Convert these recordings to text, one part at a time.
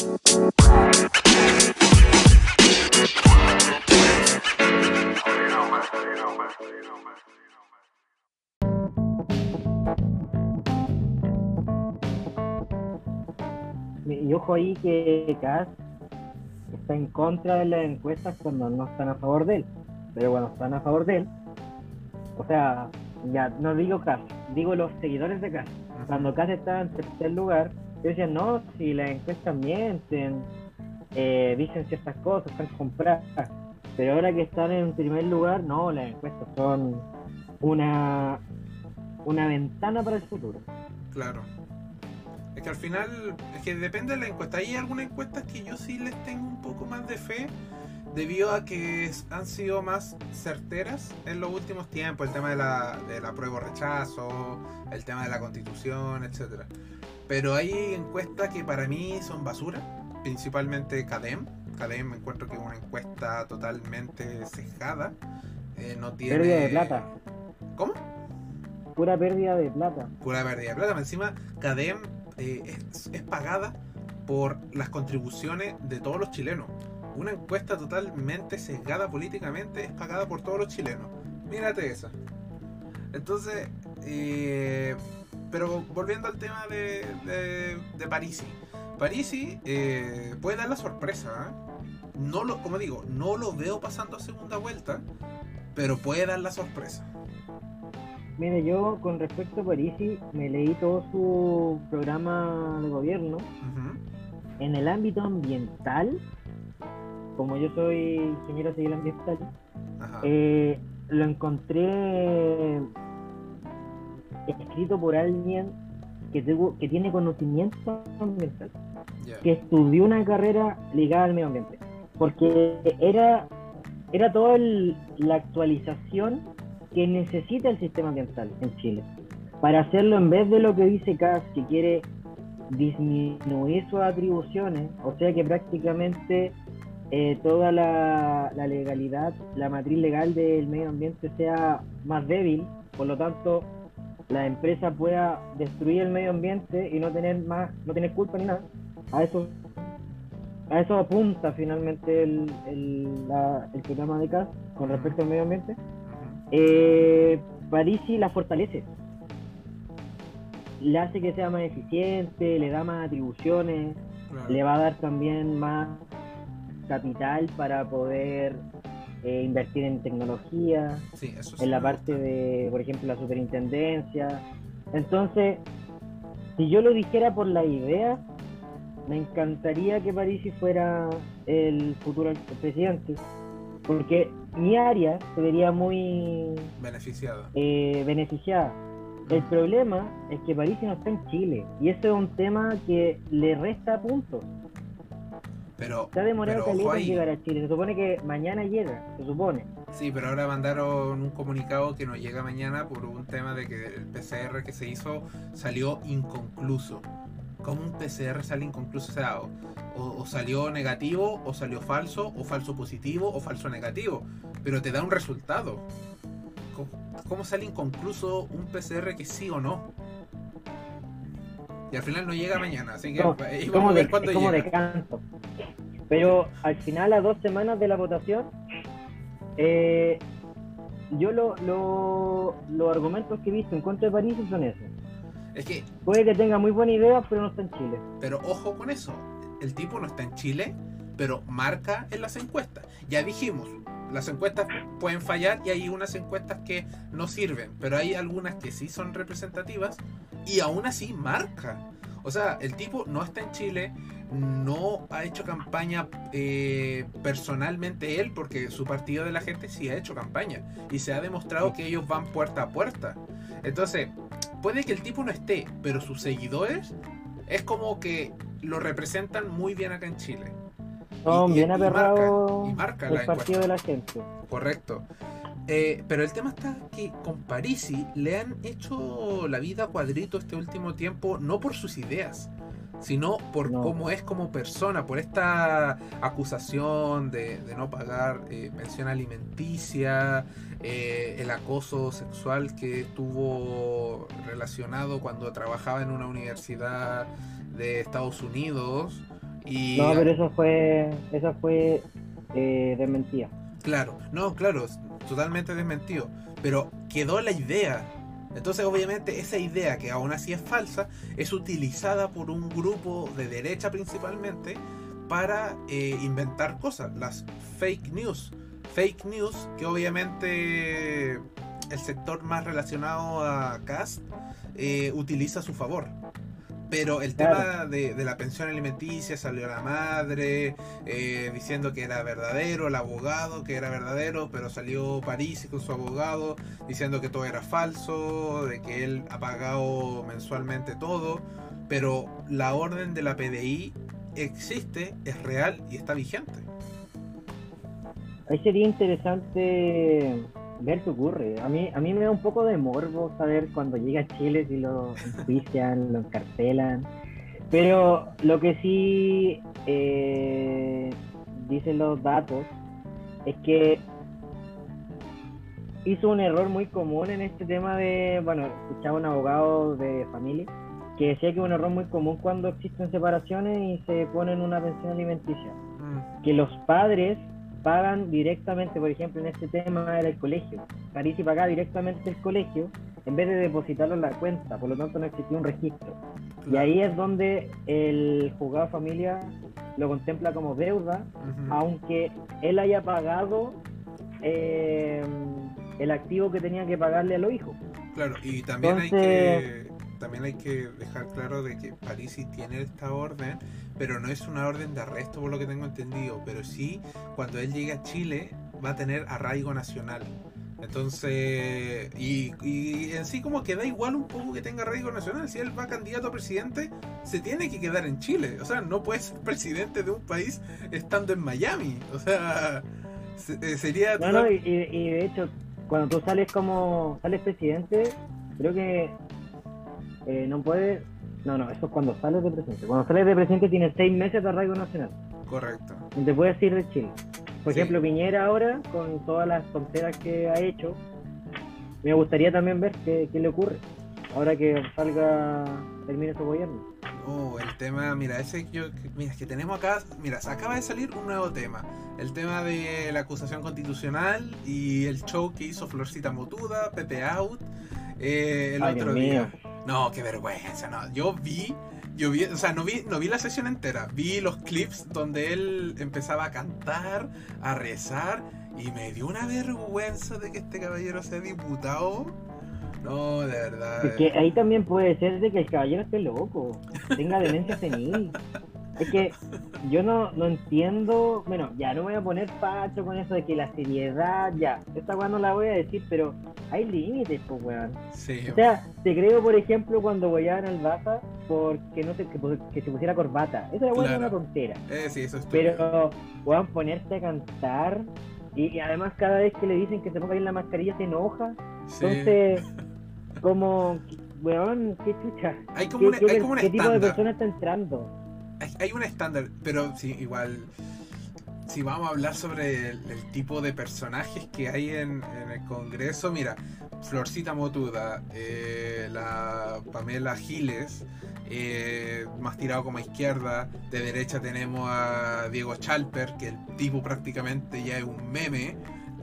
Y ojo ahí que Cass está en contra de las encuestas cuando no están a favor de él. Pero cuando están a favor de él, o sea, ya no digo Cass, digo los seguidores de Cass. Cuando Cass estaba en tercer lugar, ellos decían, no, si las encuestas mienten, eh, dicen ciertas cosas, están compradas. Pero ahora que están en primer lugar, no, las encuestas son una, una ventana para el futuro. Claro. Es que al final, es que depende de la encuesta. Hay algunas encuestas que yo sí les tengo un poco más de fe, debido a que han sido más certeras en los últimos tiempos. El tema de la, de la prueba o rechazo, el tema de la constitución, etcétera. Pero hay encuestas que para mí son basura, principalmente CADEM. CADEM me encuentro que es una encuesta totalmente sesgada. Eh, no tiene... Pérdida de plata. ¿Cómo? Pura pérdida de plata. pura pérdida de plata. Encima, CADEM eh, es, es pagada por las contribuciones de todos los chilenos. Una encuesta totalmente sesgada políticamente es pagada por todos los chilenos. Mírate esa. Entonces, eh, pero volviendo al tema de, de, de Parisi. Parisi eh, puede dar la sorpresa. ¿eh? No lo, como digo, no lo veo pasando a segunda vuelta, pero puede dar la sorpresa. Mire, yo con respecto a Parisi, me leí todo su programa de gobierno. En el ámbito ambiental, como yo soy ingeniero civil ambiental, eh, lo encontré escrito por alguien que, tuvo- que tiene conocimiento ambiental, que estudió una carrera ligada al medio ambiente, porque era, era toda la actualización que necesita el sistema ambiental en Chile. Para hacerlo en vez de lo que dice Cas, que quiere disminuir sus atribuciones, o sea que prácticamente eh, toda la, la legalidad, la matriz legal del medio ambiente sea más débil, por lo tanto la empresa pueda destruir el medio ambiente y no tener más, no tener culpa ni nada. A eso, a eso apunta finalmente el, el, la- el programa de CAS con respecto al medio ambiente. Eh, Parisi la fortalece. Le hace que sea más eficiente, le da más atribuciones, Claro. le va a dar también más capital para poder eh, invertir en tecnología, Sí, eso sí en la parte de, por ejemplo, la superintendencia. Entonces, si yo lo dijera por la idea, me encantaría que Parisi fuera el futuro presidente, porque mi área se vería muy Beneficiada. eh, beneficiada. El problema es que Parisi no está en Chile, y eso es un tema que le resta puntos. Pero, Se ha demorado caleta en llegar a Chile. Se supone que mañana llega, se supone. Sí, pero ahora mandaron un comunicado que nos llega mañana por un tema de que el PCR que se hizo salió inconcluso. ¿Cómo un PCR sale inconcluso? O sea, o- o salió negativo, o salió falso, o falso positivo, o falso negativo. Pero te da un resultado. ¿Cómo, cómo sale inconcluso un PCR que sí o no? Y al final no llega mañana, así que Como- ahí Es vamos como, de, cuándo canto. Pero al final, a dos semanas de la votación, eh, yo lo, lo- los argumentos que he visto en contra de París son esos. Es que Puede que tenga muy buena idea, pero no está en Chile. Pero ojo con eso, el tipo no está en Chile, pero marca en las encuestas. Ya dijimos, las encuestas pueden fallar y hay unas encuestas que no sirven, pero hay algunas que sí son representativas y aún así marca. O sea, el tipo no está en Chile, no ha hecho campaña eh, personalmente él, porque su partido de la gente sí ha hecho campaña y se ha demostrado que ellos van puerta a puerta. Entonces, puede que el tipo no esté, pero sus seguidores es como que lo representan muy bien acá en Chile. Son Y- bien aperrados el partido encuesta. de la gente. Correcto. Eh, pero el tema está que con Parisi le han hecho la vida a cuadrito este último tiempo, no por sus ideas, sino por No. cómo es como persona, por esta acusación de, de no pagar eh, pensión alimenticia, eh, el acoso sexual que estuvo relacionado cuando trabajaba en una universidad de Estados Unidos. Y, No, pero eso fue, eso fue eh, desmentida. Claro, no, claro, totalmente desmentido. Pero quedó la idea. Entonces, obviamente, esa idea, que aún así es falsa, es utilizada por un grupo de derecha principalmente para eh, inventar cosas, las fake news. Fake news que obviamente el sector más relacionado a Cast eh, utiliza a su favor. Pero el Claro. tema de, de la pensión alimenticia salió la madre eh, diciendo que era verdadero, el abogado que era verdadero, pero salió París con su abogado diciendo que todo era falso, de que él ha pagado mensualmente todo, pero la orden de la PDI existe, es real y está vigente. Ahí sería interesante ver qué ocurre. A mí, a mí me da un poco de morbo saber cuando llega a Chile si lo enjuician, lo encarcelan. Pero lo que sí eh, dicen los datos es que hizo un error muy común en este tema de, bueno, escuchaba un abogado de familia que decía que es un error muy común cuando existen separaciones y se ponen una pensión alimenticia Mm, que los padres pagan directamente, por ejemplo, en este tema era el colegio. Parisi pagaba directamente el colegio en vez de depositarlo en la cuenta, por lo tanto no existía un registro. Y ahí es donde el juzgado de familia lo contempla como deuda, aunque él haya pagado eh, el activo que tenía que pagarle a los hijos. Claro, y también hay que también hay que dejar claro de que Parisi tiene esta orden, pero no es una orden de arresto por lo que tengo entendido, pero sí cuando él llegue a Chile va a tener arraigo nacional. Entonces, y, y en sí como que da igual un poco que tenga arraigo nacional, si él va candidato a presidente, se tiene que quedar en Chile, o sea, no puede ser presidente de un país estando en Miami, o sea, se- eh, sería... No, no, y, y- y de hecho, cuando tú sales como sales presidente, creo que eh, no puedes. No, no, eso es cuando sales de presidente. Cuando sales de presidente tienes seis meses de arraigo nacional. Correcto. Y te puedes ir de Chile. Por Sí. ejemplo, Piñera ahora, con todas las tonteras que ha hecho, me gustaría también ver qué, qué le ocurre. Ahora que salga, termine su gobierno. Oh, el tema, mira, ese que yo, mira, que tenemos acá, mira, acaba de salir un nuevo tema, el tema de la acusación constitucional y el show que hizo Florcita Motuda, Pepe Out, eh, el Ay, otro día. mío. No, qué vergüenza, no, yo vi, yo vi, o sea, no vi, no vi la sesión entera, vi los clips donde él empezaba a cantar, a rezar y me dio una vergüenza de que este caballero sea diputado. No, de verdad. Es que ahí también puede ser de que el caballero esté loco, tenga demencia senil. Es que yo no, no entiendo, bueno, ya no me voy a poner pacho con eso de que la seriedad, ya, esta weá no la voy a decir, pero hay límites, pues weón. Sí, O sea, te creo, por ejemplo, cuando voyaban al Baza porque no sé, que, que se pusiera corbata. Eso era Claro. una tontera. eh, sí, eso es Pero, weón, ponerte a cantar y, y además cada vez que le dicen que se ponga bien la mascarilla se enoja. Sí. Entonces, como, weón, qué chucha. Hay como ¿Qué, un, qué- hay como un qué tipo de persona está entrando? Hay, un estándar, pero sí, igual. Si vamos a hablar sobre el, tipo de personajes que hay en, el Congreso, mira, Florcita Motuda, eh, la Pamela Giles, eh, más tirado como izquierda, de derecha tenemos a Diego Chalper, que el tipo prácticamente ya es un meme,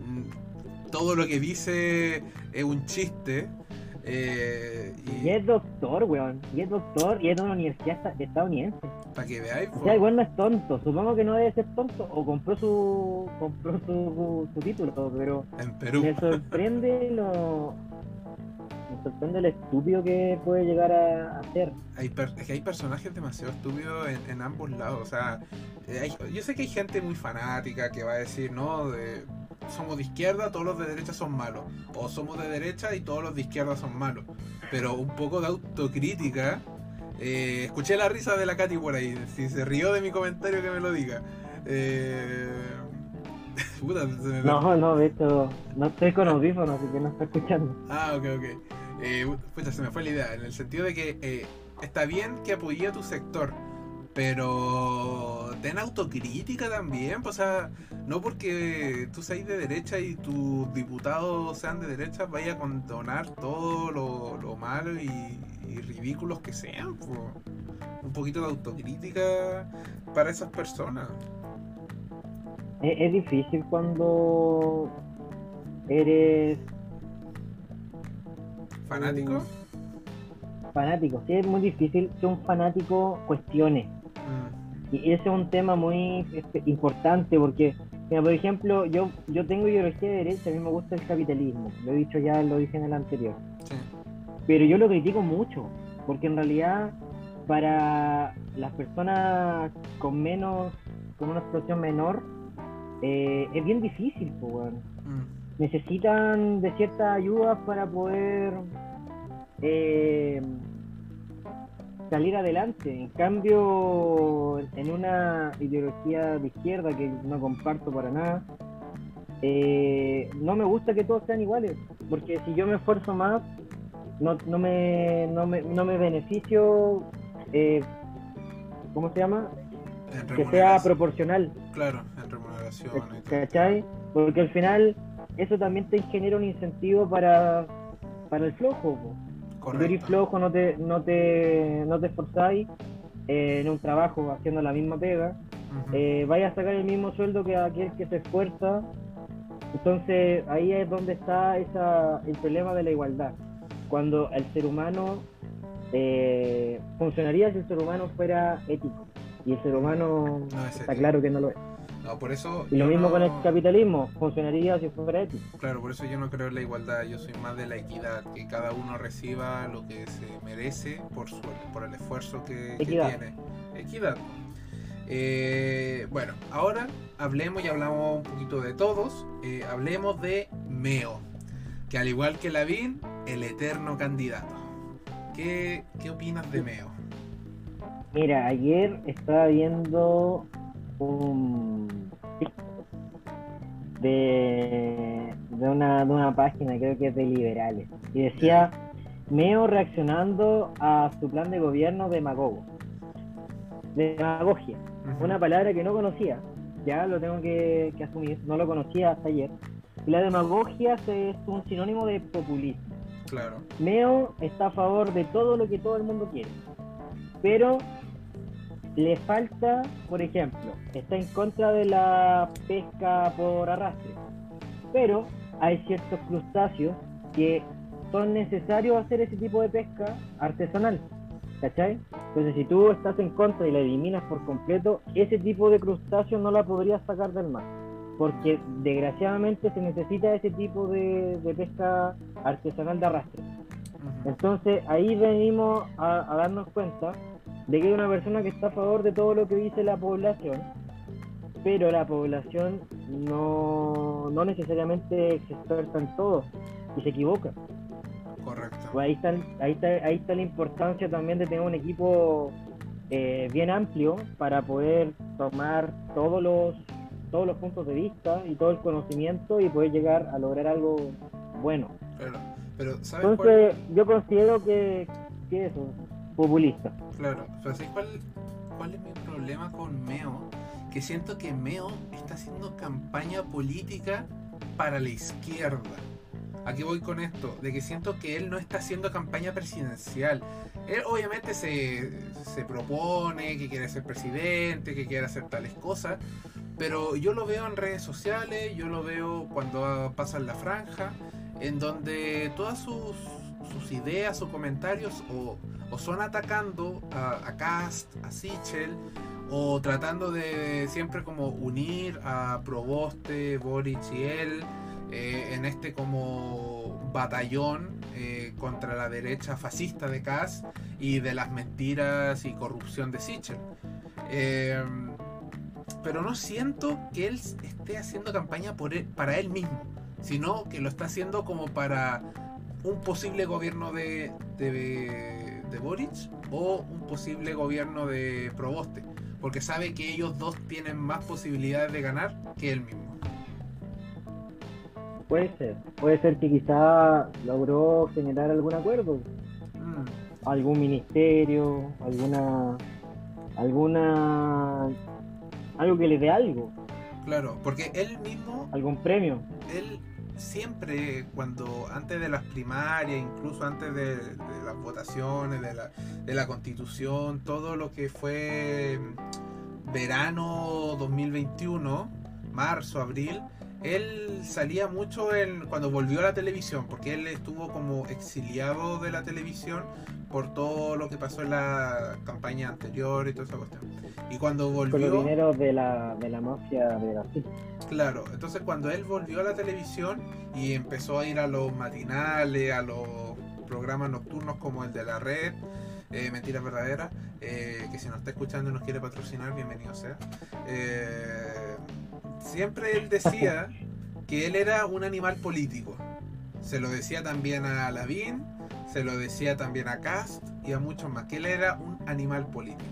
Mm, todo lo que dice es un chiste. Eh, Y es doctor, weón. Y es doctor y es de una universidad esta- estadounidense. para que veáis, O sea, igual no es tonto. Supongo que no debe ser tonto. O compró su compró su, su título, pero en Perú. me sorprende lo. Me sorprende lo estúpido que puede llegar a hacer. Hay per- es que hay personajes demasiado estúpidos en, en ambos lados. O sea, eh, hay- yo sé que hay gente muy fanática que va a decir, no, de- somos de izquierda, todos los de derecha son malos. O somos de derecha y todos los de izquierda son malos. Pero un poco de autocrítica. eh, escuché la risa de la Katy por ahí. Si se rió de mi comentario, que me lo diga. Eh, puta, se me- No, no, de hecho, no estoy con audífonos, así que no estoy escuchando. Ah, ok, ok. Eh, pucha, se me fue la idea, en el sentido de que eh, está bien que apoye a tu sector, pero ten autocrítica también, pues, o sea, no porque tú seas de derecha y tus diputados sean de derecha, vaya a condonar todo lo, lo malo y, y ridículos que sean, pues. un poquito de autocrítica para esas personas. Es, es difícil cuando eres ¿Fanático? fanático. Sí, es muy difícil que un fanático cuestione. Mm, Y ese es un tema muy este, importante porque, mira, por ejemplo, yo, yo tengo ideología de derecha, a mí me gusta el capitalismo. Lo he dicho ya, lo dije en el anterior. sí. Pero yo lo critico mucho, porque en realidad para las personas con menos, con una situación menor, eh, es bien difícil, pues. Mm, necesitan de cierta ayuda para poder eh, salir adelante. En cambio, en una ideología de izquierda que no comparto para nada, eh, no me gusta que todos sean iguales, porque si yo me esfuerzo más, no, no, me, no, me, no me beneficio, eh, ¿cómo se llama? Que sea proporcional. Claro, en remuneración. ¿Cachai? Porque al final eso también te genera un incentivo para, para el flojo. po. Si tú eres Correcto. flojo, no te, no te, no te esforzáis eh, en un trabajo haciendo la misma pega, Ujú. eh, vayas a sacar el mismo sueldo que aquel que se esfuerza. Entonces ahí es donde está esa, el problema de la igualdad. Cuando el ser humano eh, funcionaría si el ser humano fuera ético. Y el ser humano No es está ético. claro que no lo es. No, por eso. Y lo mismo no- con el capitalismo, funcionaría si fuera ético. Claro, por eso yo no creo en la igualdad, yo soy más de la equidad, que cada uno reciba lo que se merece por, su, por el esfuerzo que, tiene. Equidad. Eh, bueno, ahora hablemos y hablamos un poquito de todos, eh, hablemos de Meo, que al igual que Lavín, el eterno candidato. ¿Qué, qué opinas de Meo? Mira, ayer estaba viendo un de, de, una, de una página, creo que es de liberales, y decía Meo reaccionando a su plan de gobierno demagogo. Demagogia, una palabra que no conocía, ya lo tengo que, que asumir, no lo conocía hasta ayer. Y la demagogia es un sinónimo de populismo. Claro, Meo está a favor de todo lo que todo el mundo quiere. Pero le falta, por ejemplo, está en contra de la pesca por arrastre. Pero hay ciertos crustáceos que son necesarios hacer ese tipo de pesca artesanal. ¿Cachai? Entonces, si tú estás en contra y la eliminas por completo, ese tipo de crustáceos no la podrías sacar del mar. Porque desgraciadamente se necesita ese tipo de, de pesca artesanal de arrastre. Entonces ahí venimos a, a darnos cuenta de que hay una persona que está a favor de todo lo que dice la población, pero la población no, no necesariamente es experta en todo y se equivoca. correcto. Pues ahí, está, ahí, está, ahí está la importancia también de tener un equipo eh, bien amplio para poder tomar todos los, todos los puntos de vista y todo el conocimiento y poder llegar a lograr algo bueno. Claro. Pero, ¿sabes cuál? Entonces, yo considero que, que eso, populista. Claro, pero ¿sabes cuál, cuál es mi problema con Meo? Que siento que Meo está haciendo campaña política para la izquierda. ¿A qué voy con esto? De que siento que él no está haciendo campaña presidencial. Él obviamente se, se propone que quiere ser presidente, que quiere hacer tales cosas, pero yo lo veo en redes sociales, yo lo veo cuando pasa en la franja, en donde todas sus, sus ideas o comentarios o, o son atacando a, a a Sichel, o tratando de siempre como unir a Proboste, Boric y él eh, en este como batallón eh, contra la derecha fascista de Cast y de las mentiras y corrupción de Sichel. Eh, pero no siento que él esté haciendo campaña por él- para él mismo, sino que lo está haciendo como para un posible gobierno de, de, de Boric o un posible gobierno de Proboste, porque sabe que ellos dos tienen más posibilidades de ganar que él mismo. Puede ser. Puede ser que quizá logró generar algún acuerdo, Mm, algún ministerio, alguna, alguna, algo que le dé algo, claro, porque él mismo algún premio. él siempre cuando antes de las primarias, incluso antes de, las votaciones, de la, de la constitución, todo lo que fue verano 2021, marzo, abril, él salía mucho en, cuando volvió a la televisión, porque él estuvo como exiliado de la televisión por todo lo que pasó en la campaña anterior y toda esa cuestión. Y cuando volvió... Con los dineros de la, de la mafia de Brasil. Claro, entonces cuando él volvió a la televisión y empezó a ir a los matinales, a los programas nocturnos como el de la red, eh, Mentiras Verdaderas, eh, que si nos está escuchando y nos quiere patrocinar, bienvenido sea. Eh, siempre él decía que él era un animal político. Se lo decía también a Lavín, se lo decía también a Cast y a muchos más, que él era un animal político.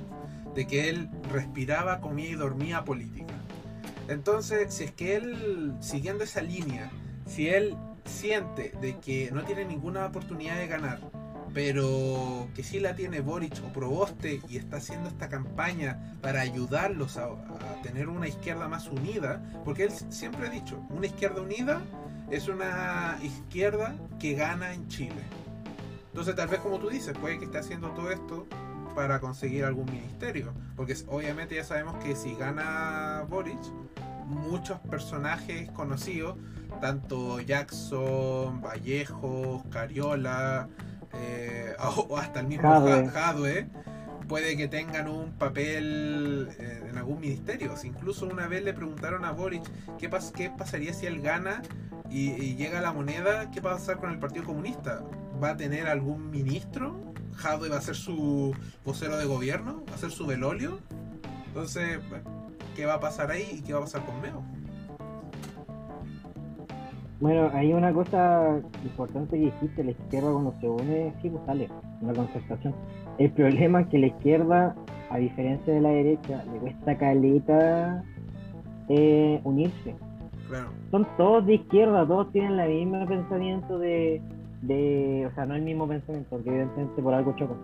De que él respiraba, comía y dormía política. Entonces, si es que él, siguiendo esa línea, si él siente de que no tiene ninguna oportunidad de ganar, pero que sí la tiene Boric o Proboste y está haciendo esta campaña para ayudarlos a, a, tener una izquierda más unida, porque él siempre ha dicho, una izquierda unida es una izquierda que gana en Chile. Entonces tal vez como tú dices, puede que esté haciendo todo esto para conseguir algún ministerio, porque obviamente ya sabemos que si gana Boric, muchos personajes conocidos, tanto Jackson, Vallejos, Cariola, eh, o hasta el mismo. Jadwe, puede que tengan un papel eh, en algún ministerio. Incluso una vez le preguntaron a Boric qué, pas qué pasaría si él gana y, y, llega la moneda, qué va a pasar con el Partido Comunista. ¿Va a tener algún ministro? ¿Jadwe va a ser su vocero de gobierno? ¿Va a ser su velolio? Entonces, ¿qué va a pasar ahí y qué va a pasar con Meo? Bueno, hay una cosa importante que dijiste, la izquierda cuando se une, sí, pues sale, una concertación. El problema es que la izquierda, a diferencia de la derecha, le cuesta caleta eh, unirse. Claro. Son todos de izquierda, todos tienen el mismo pensamiento de, de, o sea, no el mismo pensamiento, porque evidentemente por algo chocan,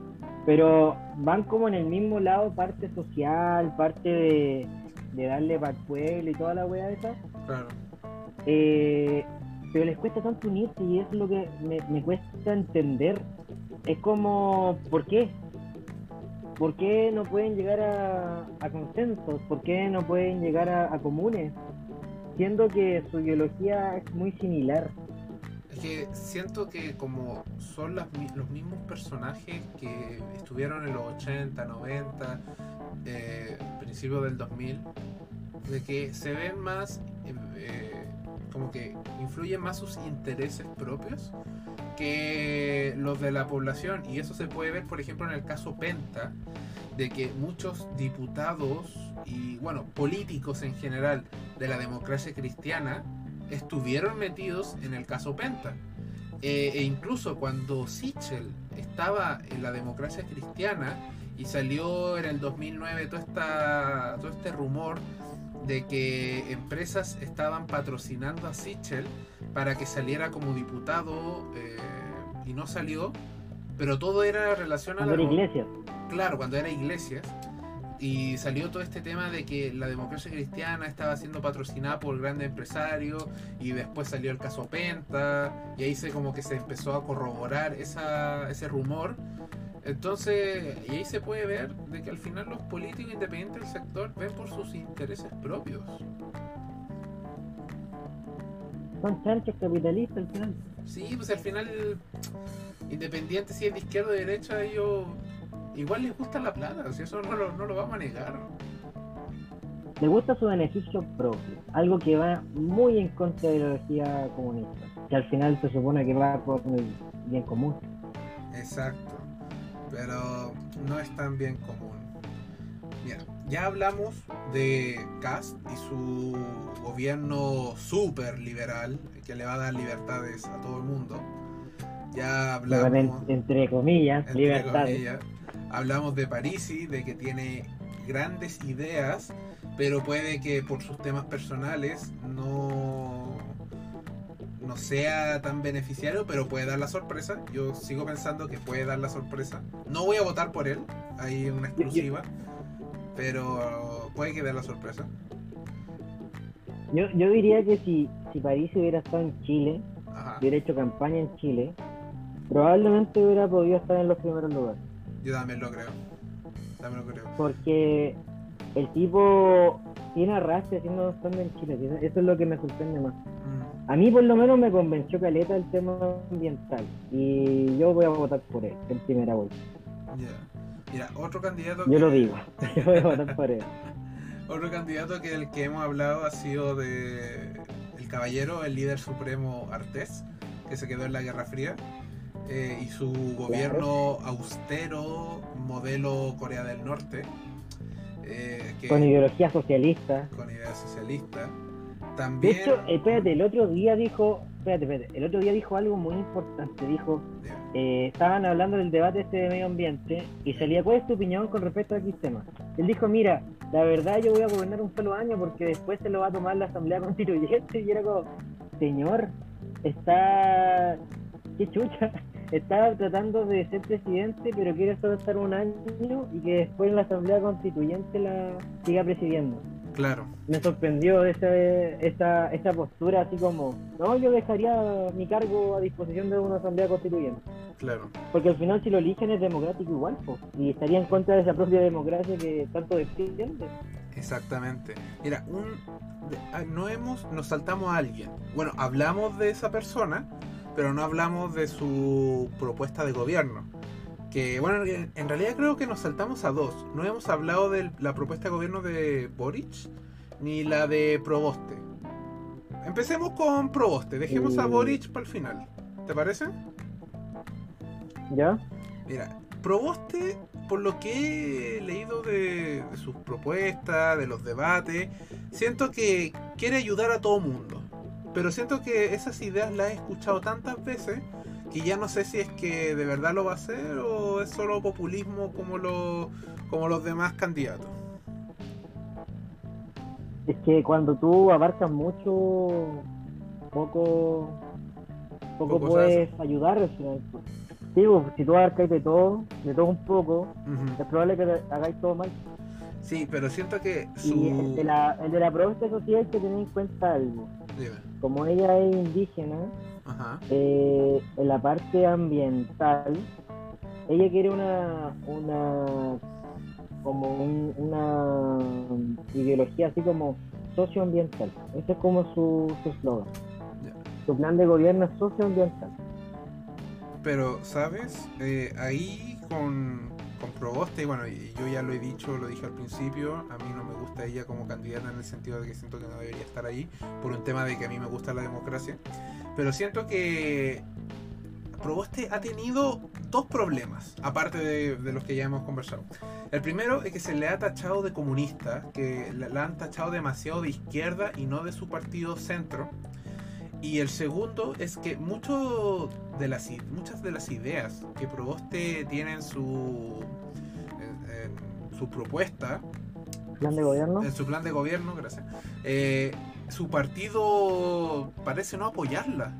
pero van como en el mismo lado, parte social, parte de, de darle para el pueblo y toda la weá esa. Claro. Eh, pero les cuesta tanto unirse y es lo que me, me, cuesta entender. Es como, ¿por qué? ¿Por qué no pueden llegar a, a consensos? ¿Por qué no pueden llegar a, a, comunes? Siendo que su ideología es muy similar. Es que siento que como son las, los mismos personajes que estuvieron en los 80, 90, eh, principios del 2000, de que se ven más... Eh, como que influyen más sus intereses propios que los de la población. Y eso se puede ver, por ejemplo, en el caso Penta, de que muchos diputados y, bueno, políticos en general de la democracia cristiana estuvieron metidos en el caso Penta. Eh, e incluso cuando Sichel estaba en la democracia cristiana y salió en el 2009 todo, esta, todo este rumor de que empresas estaban patrocinando a Sichel para que saliera como diputado eh, y no salió, pero todo era relacionado a la... Iglesias. Claro, cuando era Iglesias. Y salió todo este tema de que la democracia cristiana estaba siendo patrocinada por grandes empresarios y después salió el caso Penta y ahí se como que se empezó a corroborar esa, ese rumor entonces, y ahí se puede ver de que al final los políticos independientes del sector ven por sus intereses propios. Son chanchos capitalistas al final. Sí, pues al final, independiente si es de izquierda o de derecha, ellos igual les gusta la plata, si eso no lo, no lo vamos a negar. Les gusta su beneficio propio, algo que va muy en contra de la ideología comunista, que al final se supone que va por el bien común. Exacto pero no es tan bien común. Mira, ya hablamos de Cast y su gobierno súper liberal, que le va a dar libertades a todo el mundo. Ya hablamos. Entre comillas, entre libertades. Comillas, hablamos de Parisi, de que tiene grandes ideas, pero puede que por sus temas personales no no sea tan beneficiario, pero puede dar la sorpresa. Yo sigo pensando que puede dar la sorpresa. No voy a votar por él, hay una exclusiva, pero puede que dé la sorpresa. Yo, yo diría que si si París hubiera estado en Chile, Ajá. hubiera hecho campaña en Chile, probablemente hubiera podido estar en los primeros lugares. Yo también lo creo. También lo creo. Porque el tipo tiene arrastre haciendo estando en Chile. Eso es lo que me sorprende más. A mí por lo menos me convenció Caleta el tema ambiental. Y yo voy a votar por él en primera vuelta. ya. Mira, otro candidato. Yo que- lo digo. Yo voy a votar por él. Otro candidato que el que hemos hablado ha sido de el caballero, el líder supremo Artés, que se quedó en la Guerra Fría, eh, y su gobierno austero, modelo Corea del Norte, eh, que- Con ideología socialista. con idea socialista. De hecho, espérate, el otro día dijo, espérate, espérate, el otro día dijo algo muy importante, dijo, eh, estaban hablando del debate este de medio ambiente y salía, ¿cuál es tu opinión con respecto a X tema? Él dijo, mira, la verdad yo voy a gobernar un solo año porque después se lo va a tomar la Asamblea Constituyente y era como, señor, está, qué chucha, está tratando de ser presidente pero quiere solo estar un año y que después la Asamblea Constituyente la siga presidiendo claro, me sorprendió ese, esa, esa postura así como, no, yo dejaría mi cargo a disposición de una asamblea constituyente. claro. Porque al final si lo eligen es democrático igual, po, y estaría en contra de esa propia democracia que tanto defiende. Exactamente. Mira, un, ah, no hemos, nos saltamos a alguien. Bueno, hablamos de esa persona, pero no hablamos de su propuesta de gobierno. Que bueno, en, realidad creo que nos saltamos a dos. No hemos hablado de la propuesta de gobierno de Boric ni la de Proboste. Empecemos con Proboste, dejemos a Mm. Boric para el final. ¿Te parece? ¿Ya? Mira, Proboste, por lo que he leído de, de sus propuestas, de los debates, siento que quiere ayudar a todo mundo. Pero siento que esas ideas las he escuchado tantas veces que ya no sé si es que de verdad lo va a hacer o es solo populismo como, lo, como los demás candidatos. Es que cuando tú abarcas mucho, poco, poco, puedes ayudar al final. pues. Sí, pues, si tú abarcas de todo, de todo un poco, es probable que hagáis todo mal. Sí, pero siento que Y el su... de la, el de la propuesta social hay que tener en cuenta algo. Dime. Como ella es indígena, Ajá. eh, en la parte ambiental, ella quiere una, una como un- una ideología así como socioambiental. Ese es como su su eslogan. Ya. Su plan de gobierno es socioambiental. Pero, ¿sabes? Eh, ahí con Proboste, bueno, y yo ya lo he dicho, lo dije al principio, a mí no me gusta ella como candidata en el sentido de que siento que no debería estar ahí, por un tema de que a mí me gusta la democracia. Pero siento que Proboste ha tenido dos problemas, aparte de, de los que ya hemos conversado. El primero es que se le ha tachado de comunista, que la, la han tachado demasiado de izquierda y no de su partido centro. Y el segundo es que mucho de las, muchas de las ideas que Proboste tiene en su, en- en su propuesta, Plan de gobierno. en su plan de gobierno, gracias, eh, su partido parece no apoyarla.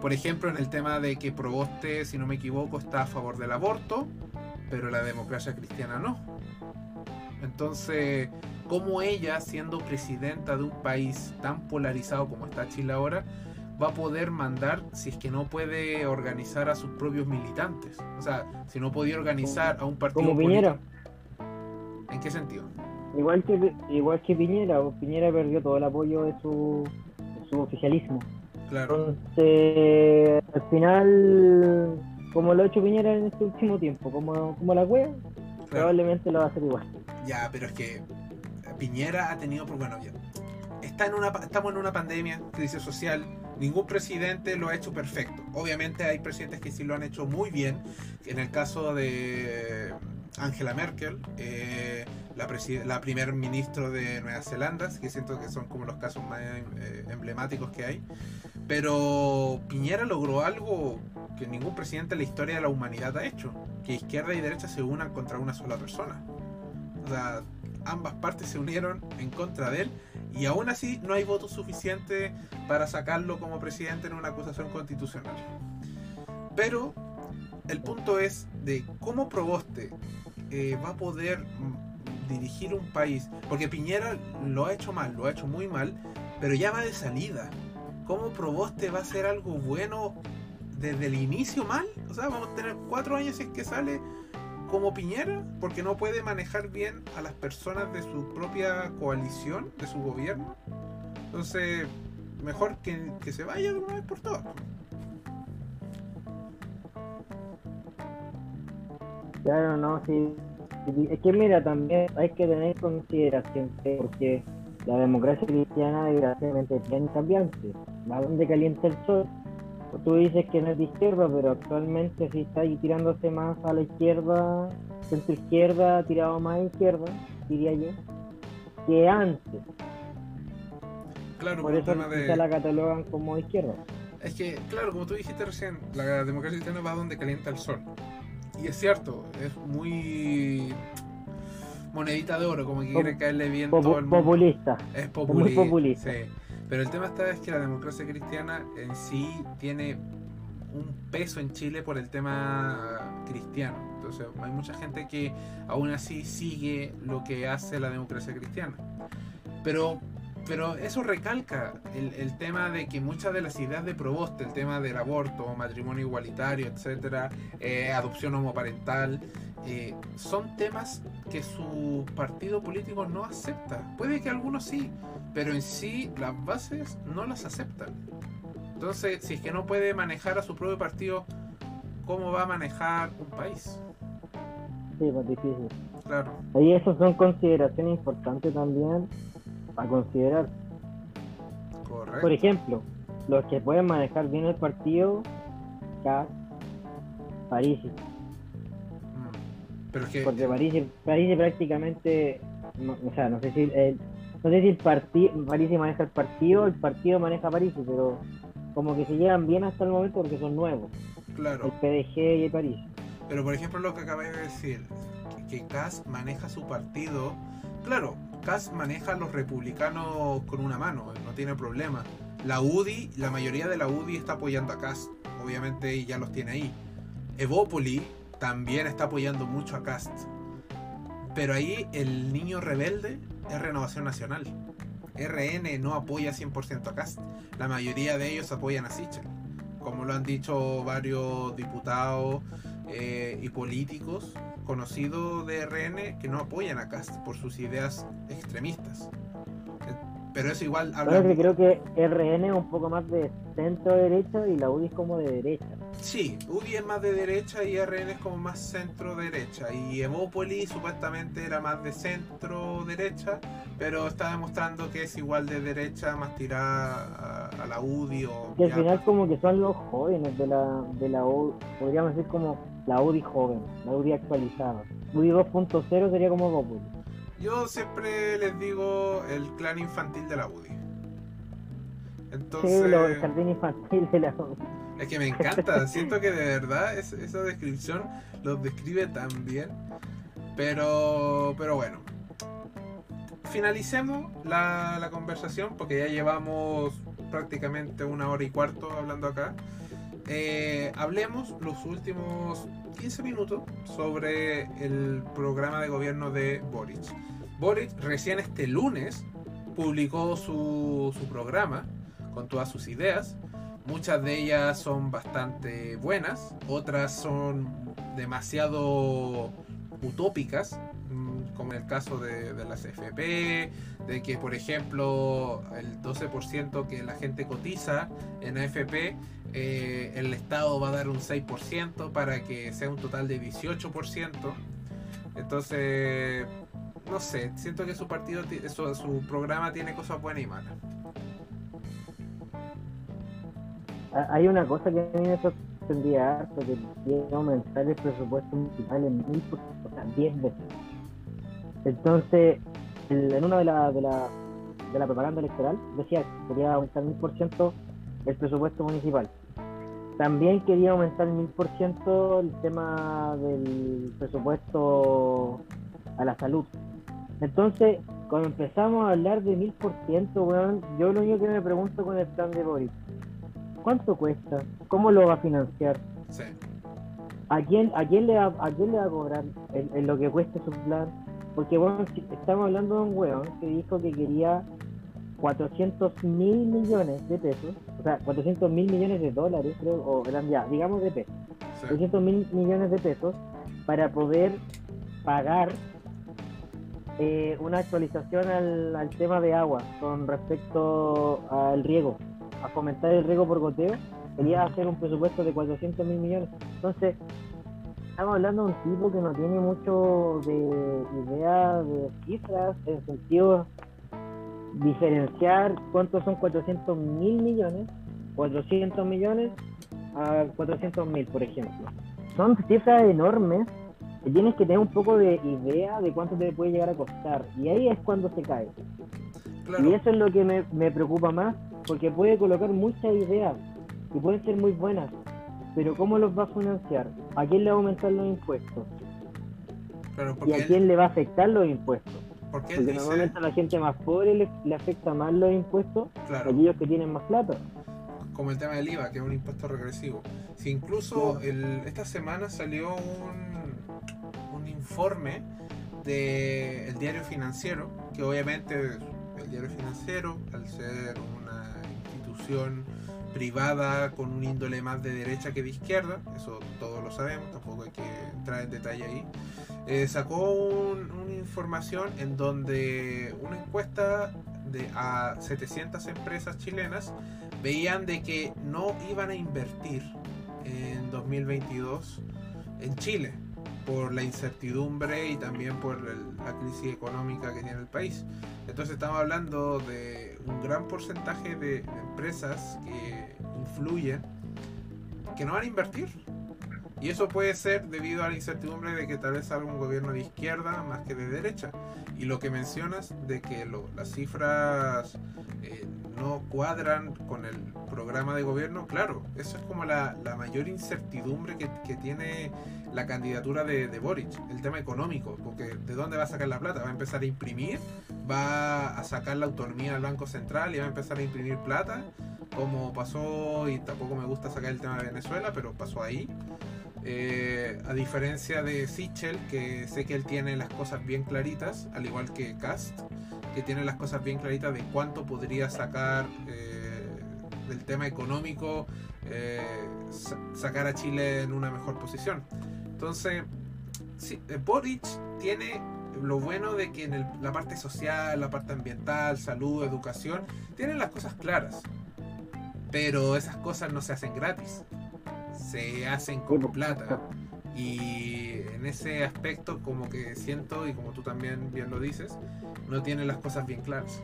Por ejemplo, en el tema de que Proboste, si no me equivoco, está a favor del aborto, pero la democracia cristiana no. Entonces, ¿cómo ella, siendo presidenta de un país tan polarizado como está Chile ahora, va a poder mandar si es que no puede organizar a sus propios militantes? O sea, si no podía organizar a un partido Como Piñera. político- ¿En qué sentido? Igual que igual que Piñera, o Piñera perdió todo el apoyo de su, de su oficialismo. Claro. Entonces, al final, como lo ha hecho Piñera en este último tiempo, como, como la wea, claro. probablemente lo va a hacer igual. Ya, pero es que Piñera ha tenido, pues, bueno, ya, está en una, estamos en una pandemia, crisis social, ningún presidente lo ha hecho perfecto. Obviamente hay presidentes que sí lo han hecho muy bien. En el caso de Angela Merkel, eh, la, la primer ministro de Nueva Zelanda, que siento que son como los casos más eh, emblemáticos que hay. Pero Piñera logró algo que ningún presidente en la historia de la humanidad ha hecho, que izquierda y derecha se unan contra una sola persona. O sea, ambas partes se unieron en contra de él y aún así no hay votos suficientes para sacarlo como presidente en una acusación constitucional. Pero el punto es de cómo Proboste eh, va a poder mm, dirigir un país, porque Piñera lo ha hecho mal, lo ha hecho muy mal, pero ya va de salida. ¿cómo Proboste va a ser algo bueno desde el inicio mal? O sea, vamos a tener cuatro años si que sale como Piñera, porque no puede manejar bien a las personas de su propia coalición, de su gobierno. Entonces, mejor que, que se vaya de una vez por todas. Claro, no, sí. Es que mira, también hay que tener consideración porque la democracia cristiana desgraciadamente tiene cambiante. ¿A dónde calienta el sol? Tú dices que no es de izquierda, pero actualmente sí está ahí tirándose más a la izquierda, centro izquierda, tirado más a izquierda, diría yo, que antes. Claro, por eso de... la catalogan como izquierda. Es que, claro, como tú dijiste recién, la democracia cristiana va donde calienta el sol. Y es cierto, es muy monedita de oro, como que quiere caerle bien todo el mundo. Populista. Es populista. Sí. Pero el tema está es que la democracia cristiana en sí tiene un peso en Chile por el tema cristiano. Entonces hay mucha gente que aún así sigue lo que hace la democracia cristiana. Pero pero eso recalca el, tema de que muchas de las ideas de Proboste, el tema del aborto, matrimonio igualitario, etcétera, eh, adopción homoparental, eh, son temas que su partido político no acepta. Puede que algunos sí, pero en sí las bases no las aceptan. Entonces, si es que no puede manejar a su propio partido, ¿cómo va a manejar un país? Sí, pues difícil. Claro. Y eso son consideraciones importantes también a considerar. Por ejemplo, los que pueden manejar bien el partido, Cas, París. Mm. Pero que... Porque París, París prácticamente, o sea, no sé si el, no sé si el partido, París maneja el partido, el partido maneja París, pero como que se llevan bien hasta el momento porque son nuevos. Claro. El PDG y el París. Pero por ejemplo lo que acabé de decir, que Cas maneja su partido, claro, Kass maneja a los republicanos con una mano, no tiene problema. La UDI, la mayoría de la UDI está apoyando a Kass, obviamente ya los tiene ahí. Evópoli también está apoyando mucho a Cast. Pero ahí el niño rebelde es Renovación Nacional. RN no apoya 100% a Cast. La mayoría de ellos apoyan a Sichel. Como lo han dicho varios diputados eh, y políticos conocidos de RN que no apoyan a Cast por sus ideas extremistas. Pero es igual. Habla... que creo que RN es un poco más de centro derecha y la UDI es como de derecha. Sí, UDI es más de derecha y RN es como más centro derecha. Y Evópoli supuestamente era más de centro derecha, pero está demostrando que es igual de derecha, más tirada a, la UDI. O que al final, como que son los jóvenes de la, de la UDI, podríamos decir como la UDI joven, la UDI actualizada. UDI 2.0 sería como Evópoli. Yo siempre les digo el clan infantil de la UDI. Entonces, sí, el jardín infantil de la UDI. Es que me encanta, siento que de verdad esa descripción los describe tan bien. Pero, pero bueno, finalicemos la, la, conversación porque ya llevamos prácticamente una hora y cuarto hablando acá. Eh, hablemos los últimos 15 minutos sobre el programa de gobierno de Boric. Boric recién este lunes publicó su, programa con todas sus ideas. Muchas de ellas son bastante buenas, otras son demasiado utópicas, como en el caso de, de, las FP, de que por ejemplo el 12% que la gente cotiza en AFP, eh, el Estado va a dar un 6% para que sea un total de 18%. Entonces, no sé, siento que su partido, su, su programa tiene cosas buenas y malas. Ah, hay una cosa que a mí me sorprendía harto, que quiere aumentar el presupuesto municipal en mil, o sea, 10 veces. Entonces, en una de la, de la, de la propaganda electoral decía que quería aumentar mil por ciento el presupuesto municipal. También quería aumentar mil por ciento el tema del presupuesto a la salud. Entonces, cuando empezamos a hablar de mil por ciento, yo lo único que me pregunto con el plan de Boris, ¿cuánto cuesta? ¿Cómo lo va a financiar? ¿A quién, a quién, le, va, a quién le va a cobrar en, lo que cueste su plan? Porque bueno, estamos hablando de un weón que dijo que quería 400 mil millones de pesos, o sea, 400 mil millones de dólares, creo, o eran ya, digamos de pesos, 400 mil millones de pesos para poder pagar eh, una actualización al, al, tema de agua con respecto al riego, a fomentar el riego por goteo, quería hacer un presupuesto de 400 mil millones. Entonces, estamos hablando de un tipo que no tiene mucho de idea de cifras, en sentido diferenciar cuántos son 400 mil millones, 400 millones a 400 mil, por ejemplo. Son cifras enormes que tienes que tener un poco de idea de cuánto te puede llegar a costar. Y ahí es cuando se cae. Y eso es lo que me, me preocupa más, porque puede colocar muchas ideas y pueden ser muy buenas, pero ¿cómo los va a financiar? ¿A quién le va a aumentar los impuestos? ¿Y a quién le va a afectar los impuestos? Porque, normalmente a la gente más pobre le, le afecta más los impuestos que a aquellos que tienen más plata. Como el tema del IVA, que es un impuesto regresivo. Si incluso el, esta semana salió un, un informe del diario financiero, que obviamente el diario financiero, al ser una institución privada con un índole más de derecha que de izquierda, eso todos lo sabemos, tampoco hay que entrar en detalle ahí. Eh, sacó una información en donde una encuesta de a 700 empresas chilenas veían de que no iban a invertir en 2022 en Chile por la incertidumbre y también por la crisis económica que tiene el país. Entonces estamos hablando de un gran porcentaje de, empresas que influyen que no van a invertir y eso puede ser debido a la incertidumbre de que tal vez salga un gobierno de izquierda más que de derecha. Y lo que mencionas de que las cifras eh, no cuadran con el programa de gobierno, claro, eso es como la, mayor incertidumbre que, tiene la candidatura de, de, Boric, el tema económico, porque ¿de dónde va a sacar la plata? ¿Va a empezar a imprimir? ¿Va a sacar la autonomía al Banco Central y va a empezar a imprimir plata? Como pasó, y tampoco me gusta sacar el tema de Venezuela, pero pasó ahí. Eh, a diferencia de Sichel, que sé que él tiene las cosas bien claritas, al igual que Cast, que tiene las cosas bien claritas de cuánto podría sacar eh, del tema económico, eh, sacar a Chile en una mejor posición. Entonces, sí, Boric tiene lo bueno de que en la parte social, la parte ambiental, salud, educación, tienen las cosas claras. Pero esas cosas no se hacen gratis se hacen con plata. Y en ese aspecto como que siento, y como tú también bien lo dices, no tiene las cosas bien claras.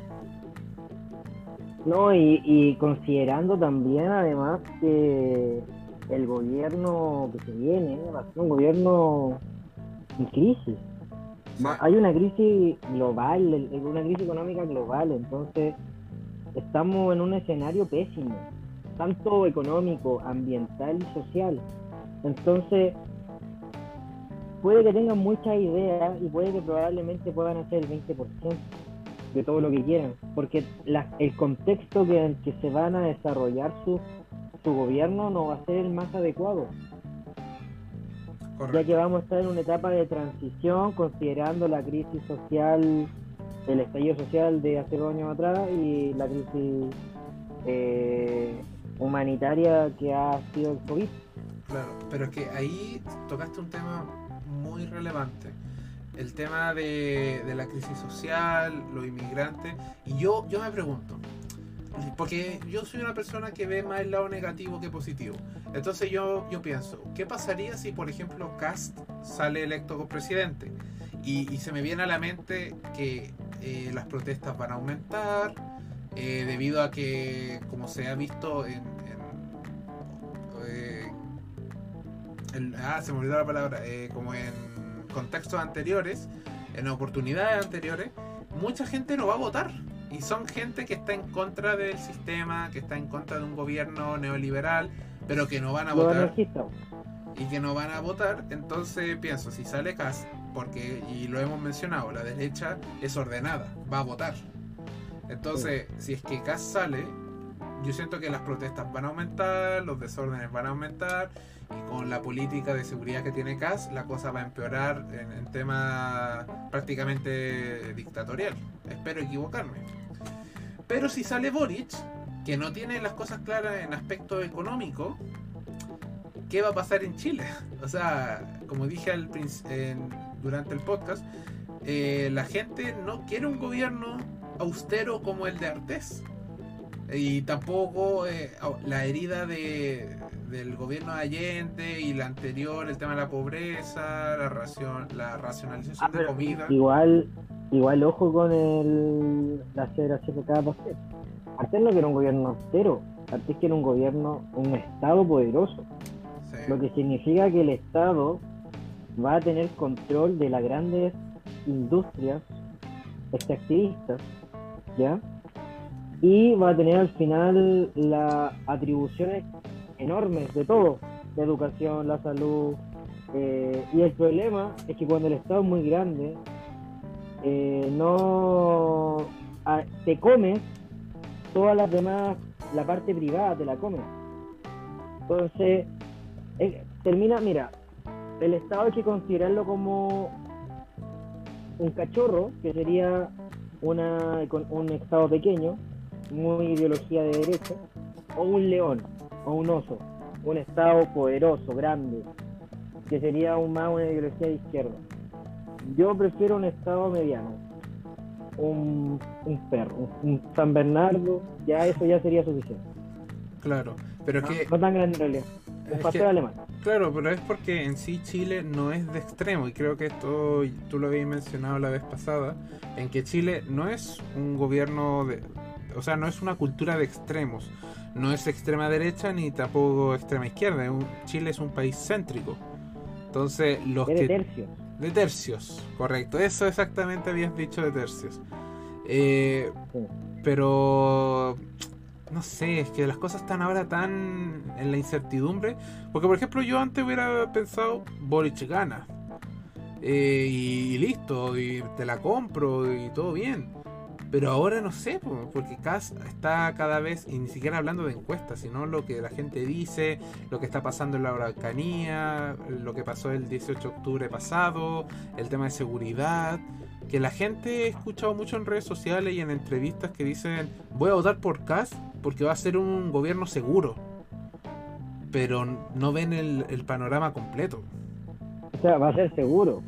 No, y, considerando también además que el gobierno que se viene va a ser un gobierno en crisis. Hay una crisis global, una crisis económica global, entonces estamos en un escenario pésimo tanto económico, ambiental y social. Entonces, puede que tengan muchas ideas y puede que probablemente puedan hacer el 20% de todo lo que quieran, porque el contexto que, en que se van a desarrollar su, su gobierno no va a ser el más adecuado. Ya que vamos a estar en una etapa de transición considerando la crisis social, el estallido social de hace dos años atrás y la crisis eh, humanitaria que ha sido el COVID. Claro, pero es que ahí tocaste un tema muy relevante. El tema de, la crisis social, los inmigrantes. Y yo, yo me pregunto, porque yo soy una persona que ve más el lado negativo que positivo. Entonces yo, yo pienso, ¿qué pasaría si, por ejemplo, Cast sale electo como presidente? Y, se me viene a la mente que eh, las protestas van a aumentar, eh, debido a que, como se ha visto en, ah, se me olvidó la palabra, eh, como en contextos anteriores, en oportunidades anteriores, mucha gente no va a votar. Y son gente que está en contra del sistema, que está en contra de un gobierno neoliberal, pero que no van a votar. Y que no van a votar. Entonces pienso, si sale CAS, porque, y lo hemos mencionado, la derecha es ordenada, va a votar. Entonces, si es que CAS sale, yo siento que las protestas van a aumentar, los desórdenes van a aumentar y con la política de seguridad que tiene CAS, la cosa va a empeorar en, en tema prácticamente dictatorial. Espero equivocarme. Pero si sale Boric, que no tiene las cosas claras en aspecto económico, ¿qué va a pasar en Chile? O sea, como dije durante el podcast, eh, la gente no quiere un gobierno austero como el de Artés. Y tampoco eh, la herida de, del gobierno de Allende y la anterior, el tema de la pobreza, la, ración, la racionalización Ah, de comida. Igual, igual ojo con el, la aceleración de cada pastel. Artés no quiere un gobierno austero, Artés quiere un gobierno, un Estado poderoso. Sí. Lo que significa que el Estado va a tener control de las grandes industrias extractivistas, ¿ya? Y va a tener al final las atribuciones enormes de todo, la educación, la salud. eh, y el problema es que cuando el Estado es muy grande, eh, no ah, te comes todas las demás, la parte privada te la comes. Entonces, termina, mira, el Estado hay que considerarlo como un cachorro, que sería una, un Estado pequeño, muy ideología de derecha, o un león, o un oso, un Estado poderoso, grande, que sería aún más una ideología de izquierda. Yo prefiero un Estado mediano, un, un perro, un, San Bernardo, ya eso ya sería suficiente. Claro, pero No, que, no tan grande en realidad, un es paseo que- alemán. claro, pero es porque en sí Chile no es de extremo y creo que esto tú lo habías mencionado la vez pasada, en que Chile no es un gobierno de, o sea, no es una cultura de extremos, no es extrema derecha ni tampoco extrema izquierda, Chile es un país céntrico. Entonces, los de que tercios. De tercios, correcto. Eso exactamente habías dicho de tercios. Eh, Sí. pero no sé, es que las cosas están ahora tan en la incertidumbre. Porque, por ejemplo, yo antes hubiera pensado Boric gana. Eh, y, y listo, y te la compro y todo bien. Pero ahora no sé, po, porque Cas está cada vez, y ni siquiera hablando de encuestas, sino lo que la gente dice, lo que está pasando en la Araucanía, lo que pasó el 18 de octubre pasado, el tema de seguridad, que la gente he escuchado mucho en redes sociales y en entrevistas que dicen, voy a votar por Cas porque va a ser un gobierno seguro, pero no ven el, el panorama completo. O sea, va a ser seguro,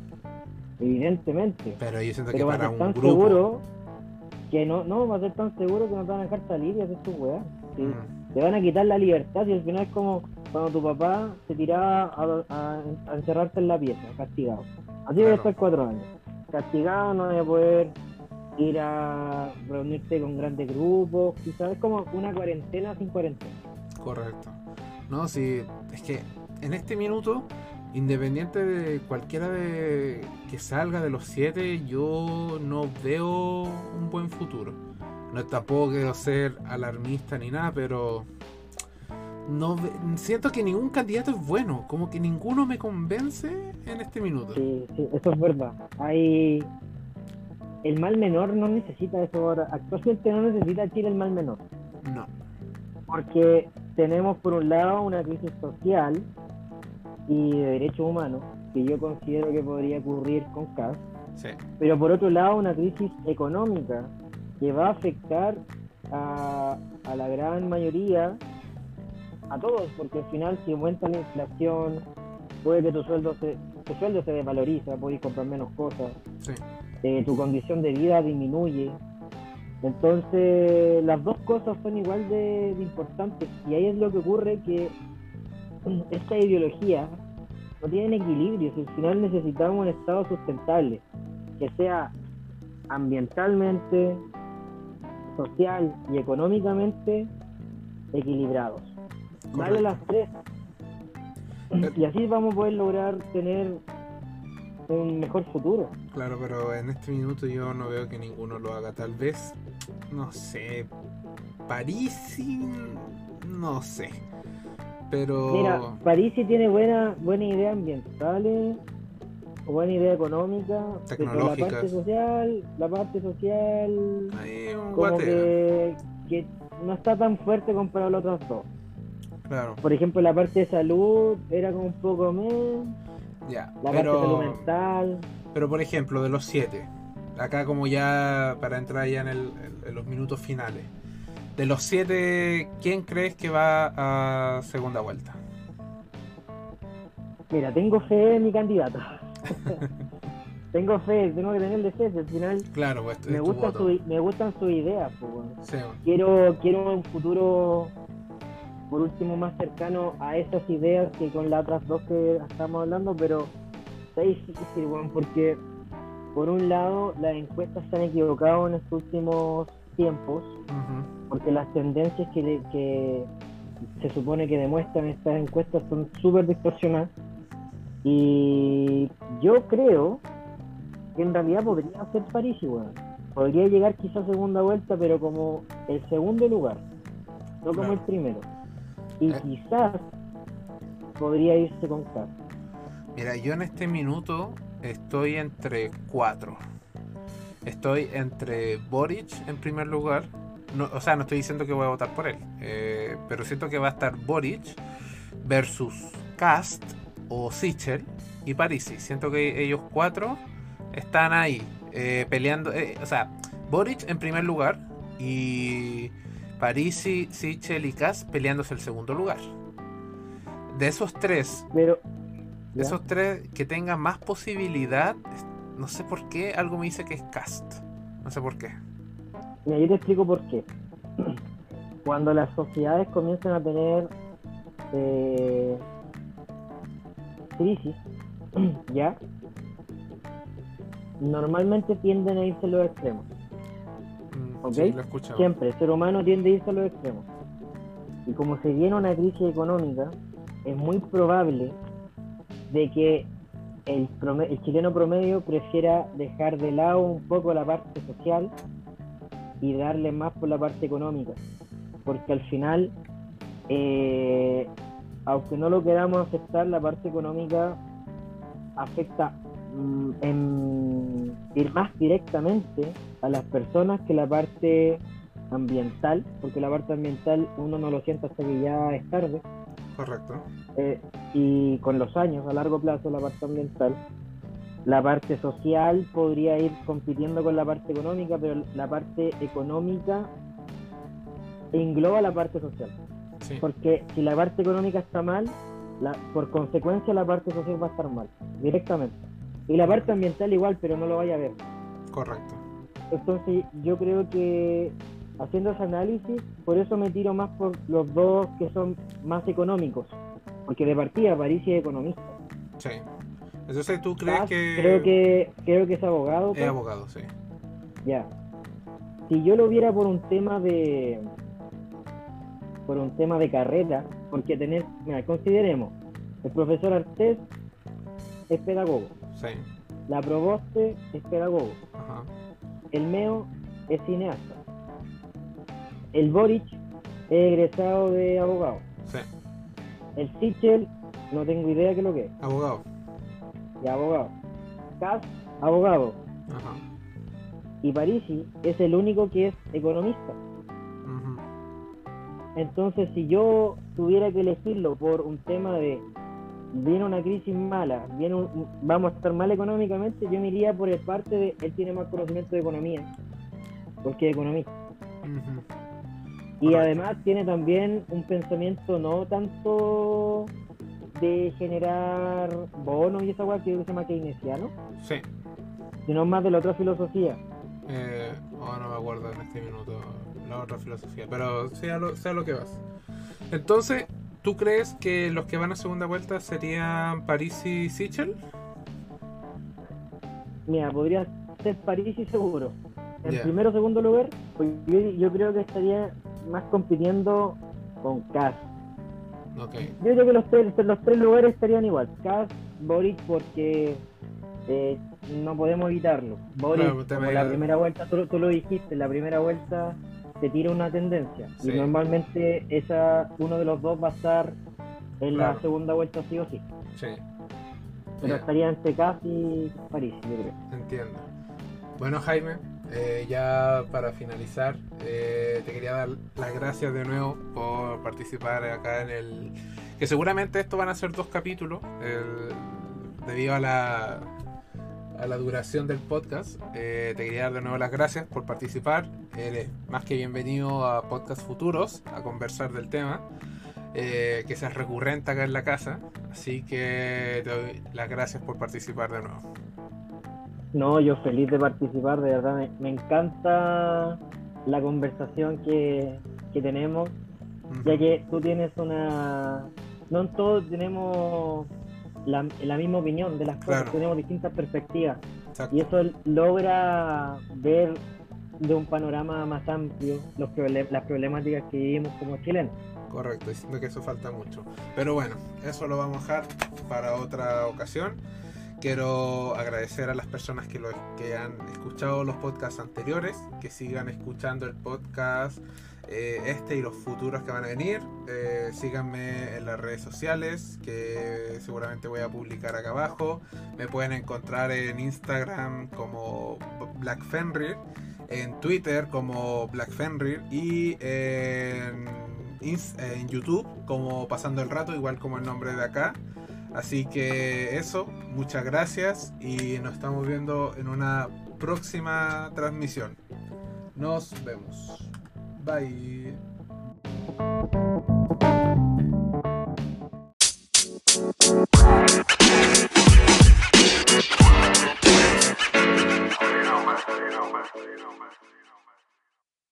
evidentemente. Pero yo siento Pero que para un grupo... seguro que no, no, va a ser tan seguro que no te van a dejar salir y hacer tu weá. Sí. Mm, Te van a quitar la libertad y al final es como cuando tu papá se tiraba a, a- a encerrarte en la pieza, castigado. Así voy a Claro. estar cuatro años. Castigado, no voy a poder ir a reunirte con grandes grupos, quizás es como una cuarentena sin cuarentena. Correcto. No, sí, es que en este minuto, independiente de cualquiera de que salga de los siete, yo no veo un buen futuro. No tampoco quiero ser alarmista ni nada, pero no siento que ningún candidato es bueno, como que ninguno me convence en este minuto. Sí, sí, eso es verdad. Hay... El mal menor no necesita eso ahora. Actualmente no necesita Chile el mal menor. No. Porque tenemos por un lado una crisis social y de derechos humanos, que yo considero que podría ocurrir con CAS, Sí. pero por otro lado una crisis económica que va a afectar a, a la gran mayoría, a todos, porque al final si aumenta la inflación, puede que tu sueldo se, tu sueldo se desvaloriza, puedes comprar menos cosas, Sí. eh, tu condición de vida disminuye. Entonces, las dos cosas son igual de, de importantes. Y ahí es lo que ocurre que esta ideología no tiene equilibrio. Si al final necesitamos un Estado sustentable, que sea ambientalmente, social y económicamente equilibrados. Vale las tres. Y así vamos a poder lograr tener un mejor futuro. Claro, pero en este minuto yo no veo que ninguno lo haga. Tal vez, no sé, París, no sé. Pero Mira, París sí tiene buena, buena idea ambientales, buena idea económica, pero la parte social, la parte social, ahí un como que, que no está tan fuerte comparado a las otras dos. claro, Por ejemplo, la parte de salud era como un poco menos, ya. la parte de salud Pero, mental, pero por ejemplo, de los siete, acá como ya para entrar ya en, el, en los minutos finales. De los siete, ¿quién crees que va a segunda vuelta? Mira, tengo fe en mi candidato. tengo fe, tengo que tenerle fe, al final claro, pues, me, gusta su, me gustan sus ideas. Pues, sí, quiero, quiero un futuro, por último, más cercano a esas ideas que con las otras dos que estamos hablando, pero está difícil, bueno, porque por un lado las encuestas se han equivocado en estos últimos tiempos, porque las tendencias que, que se supone que demuestran estas encuestas son súper distorsionadas. Y yo creo que en realidad podría ser París igual. Podría llegar quizás a segunda vuelta, pero como el segundo lugar, no como el primero. Y eh. quizás podría irse con K. Mira, yo en este minuto estoy entre cuatro. Estoy entre Boric en primer lugar. No, o sea, no estoy diciendo que voy a votar por él. Eh, pero siento que va a estar Boric versus Cast o Sichel y Parisi. Siento que ellos cuatro están ahí eh, peleando. Eh, o sea, Boric en primer lugar y Parisi, Sichel y Cast peleándose el segundo lugar. De esos tres, Pero, de esos tres que tengan más posibilidad, no sé por qué, algo me dice que es Cast. No sé por qué. Mira, yo te explico por qué. Cuando las sociedades comienzan a tener eh, crisis, ¿ya? Normalmente tienden a irse a los extremos. Mm, ¿Ok? sí, lo. Siempre, el ser humano tiende a irse a los extremos. Y como se viene una crisis económica, es muy probable de que el chileno promedio prefiera dejar de lado un poco la parte social y darle más por la parte económica. Porque al final, eh, aunque no lo queramos aceptar, la parte económica afecta mm, en más directamente a las personas que la parte ambiental, porque la parte ambiental uno no lo siente hasta que ya es tarde. Correcto. Eh, y con los años, a largo plazo, la parte ambiental, la parte social podría ir compitiendo con la parte económica, pero la parte económica engloba la parte social. Sí. Porque si la parte económica está mal, la- por consecuencia la parte social va a estar mal, directamente. Y la parte ambiental igual, pero no lo vaya a ver. Correcto. Entonces yo creo que haciendo ese análisis, por eso me tiro más por los dos que son más económicos. Porque de partida París es economista. Sí. Entonces tú crees Kass, que. Creo que creo que es abogado. Es pues. abogado, sí. Ya. Si yo lo viera por un tema de por un tema de carrera, porque tener, mira, consideremos, el profesor Artés es pedagogo, Sí. la Proboste es pedagogo, Ajá. el Meo es cineasta, el Boric es egresado de abogado, Sí. el Sichel no tengo idea qué es lo que es, Abogado. Y abogado, Kass, abogado, Ajá. y Parisi es el único que es economista. Entonces, si yo tuviera que elegirlo por un tema de viene una crisis mala, viene un- vamos a estar mal económicamente, yo me iría por el parte de él tiene más conocimiento de economía, porque es economista. Y además tiene también un pensamiento no tanto de generar bonos y esa cosa que se llama keynesiano, Sí. sino más de la otra filosofía. Eh, oh, no me acuerdo en este minuto la otra filosofía, pero sea lo, sea lo que vas. Entonces, ¿tú crees que los que van a segunda vuelta serían París y Sichel? Mira, podría ser París y seguro. En primero o segundo lugar, pues yo, yo creo que estaría más compitiendo con Kass. Yo creo que los tres, los tres lugares estarían igual. Kass, Boric, porque eh, no podemos evitarlo. Boric, Claro, como la primera vuelta, tú, tú lo dijiste, la primera vuelta te tira una tendencia. Sí. Y normalmente esa uno de los dos va a estar en Claro. la segunda vuelta sí o sí. Sí. Pero Ya. estaría entre Kass y París, yo creo. Entiendo. Bueno, Jaime, eh, ya para finalizar, eh, te quería dar las gracias de nuevo por participar acá en el. Que seguramente esto van a ser dos capítulos, el- debido a la a la duración del podcast. Eh, te quería dar de nuevo las gracias por participar. Eres más que bienvenido a Podcast Futuros a conversar del tema. Eh, que seas recurrente acá en la casa. Así que te doy las gracias por participar de nuevo. No, yo feliz de participar, de verdad me, me encanta la conversación que, que tenemos, ya que tú tienes una... No todos tenemos la, la misma opinión de las cosas, Claro. tenemos distintas perspectivas Exacto. y eso logra ver de un panorama más amplio los proble- las problemáticas que vivimos como chilenos. Correcto, diciendo que eso falta mucho. Pero bueno, eso lo vamos a dejar para otra ocasión. Quiero agradecer a las personas que, lo, que han escuchado los podcasts anteriores, que sigan escuchando el podcast eh, este y los futuros que van a venir. Eh, síganme en las redes sociales, que seguramente voy a publicar acá abajo. Me pueden encontrar en Instagram como Black Fenrir, en Twitter como Black Fenrir y en YouTube como Pasando el Rato, igual como el nombre de acá. Así que eso, muchas gracias y nos estamos viendo en una próxima transmisión. Nos vemos. Bye.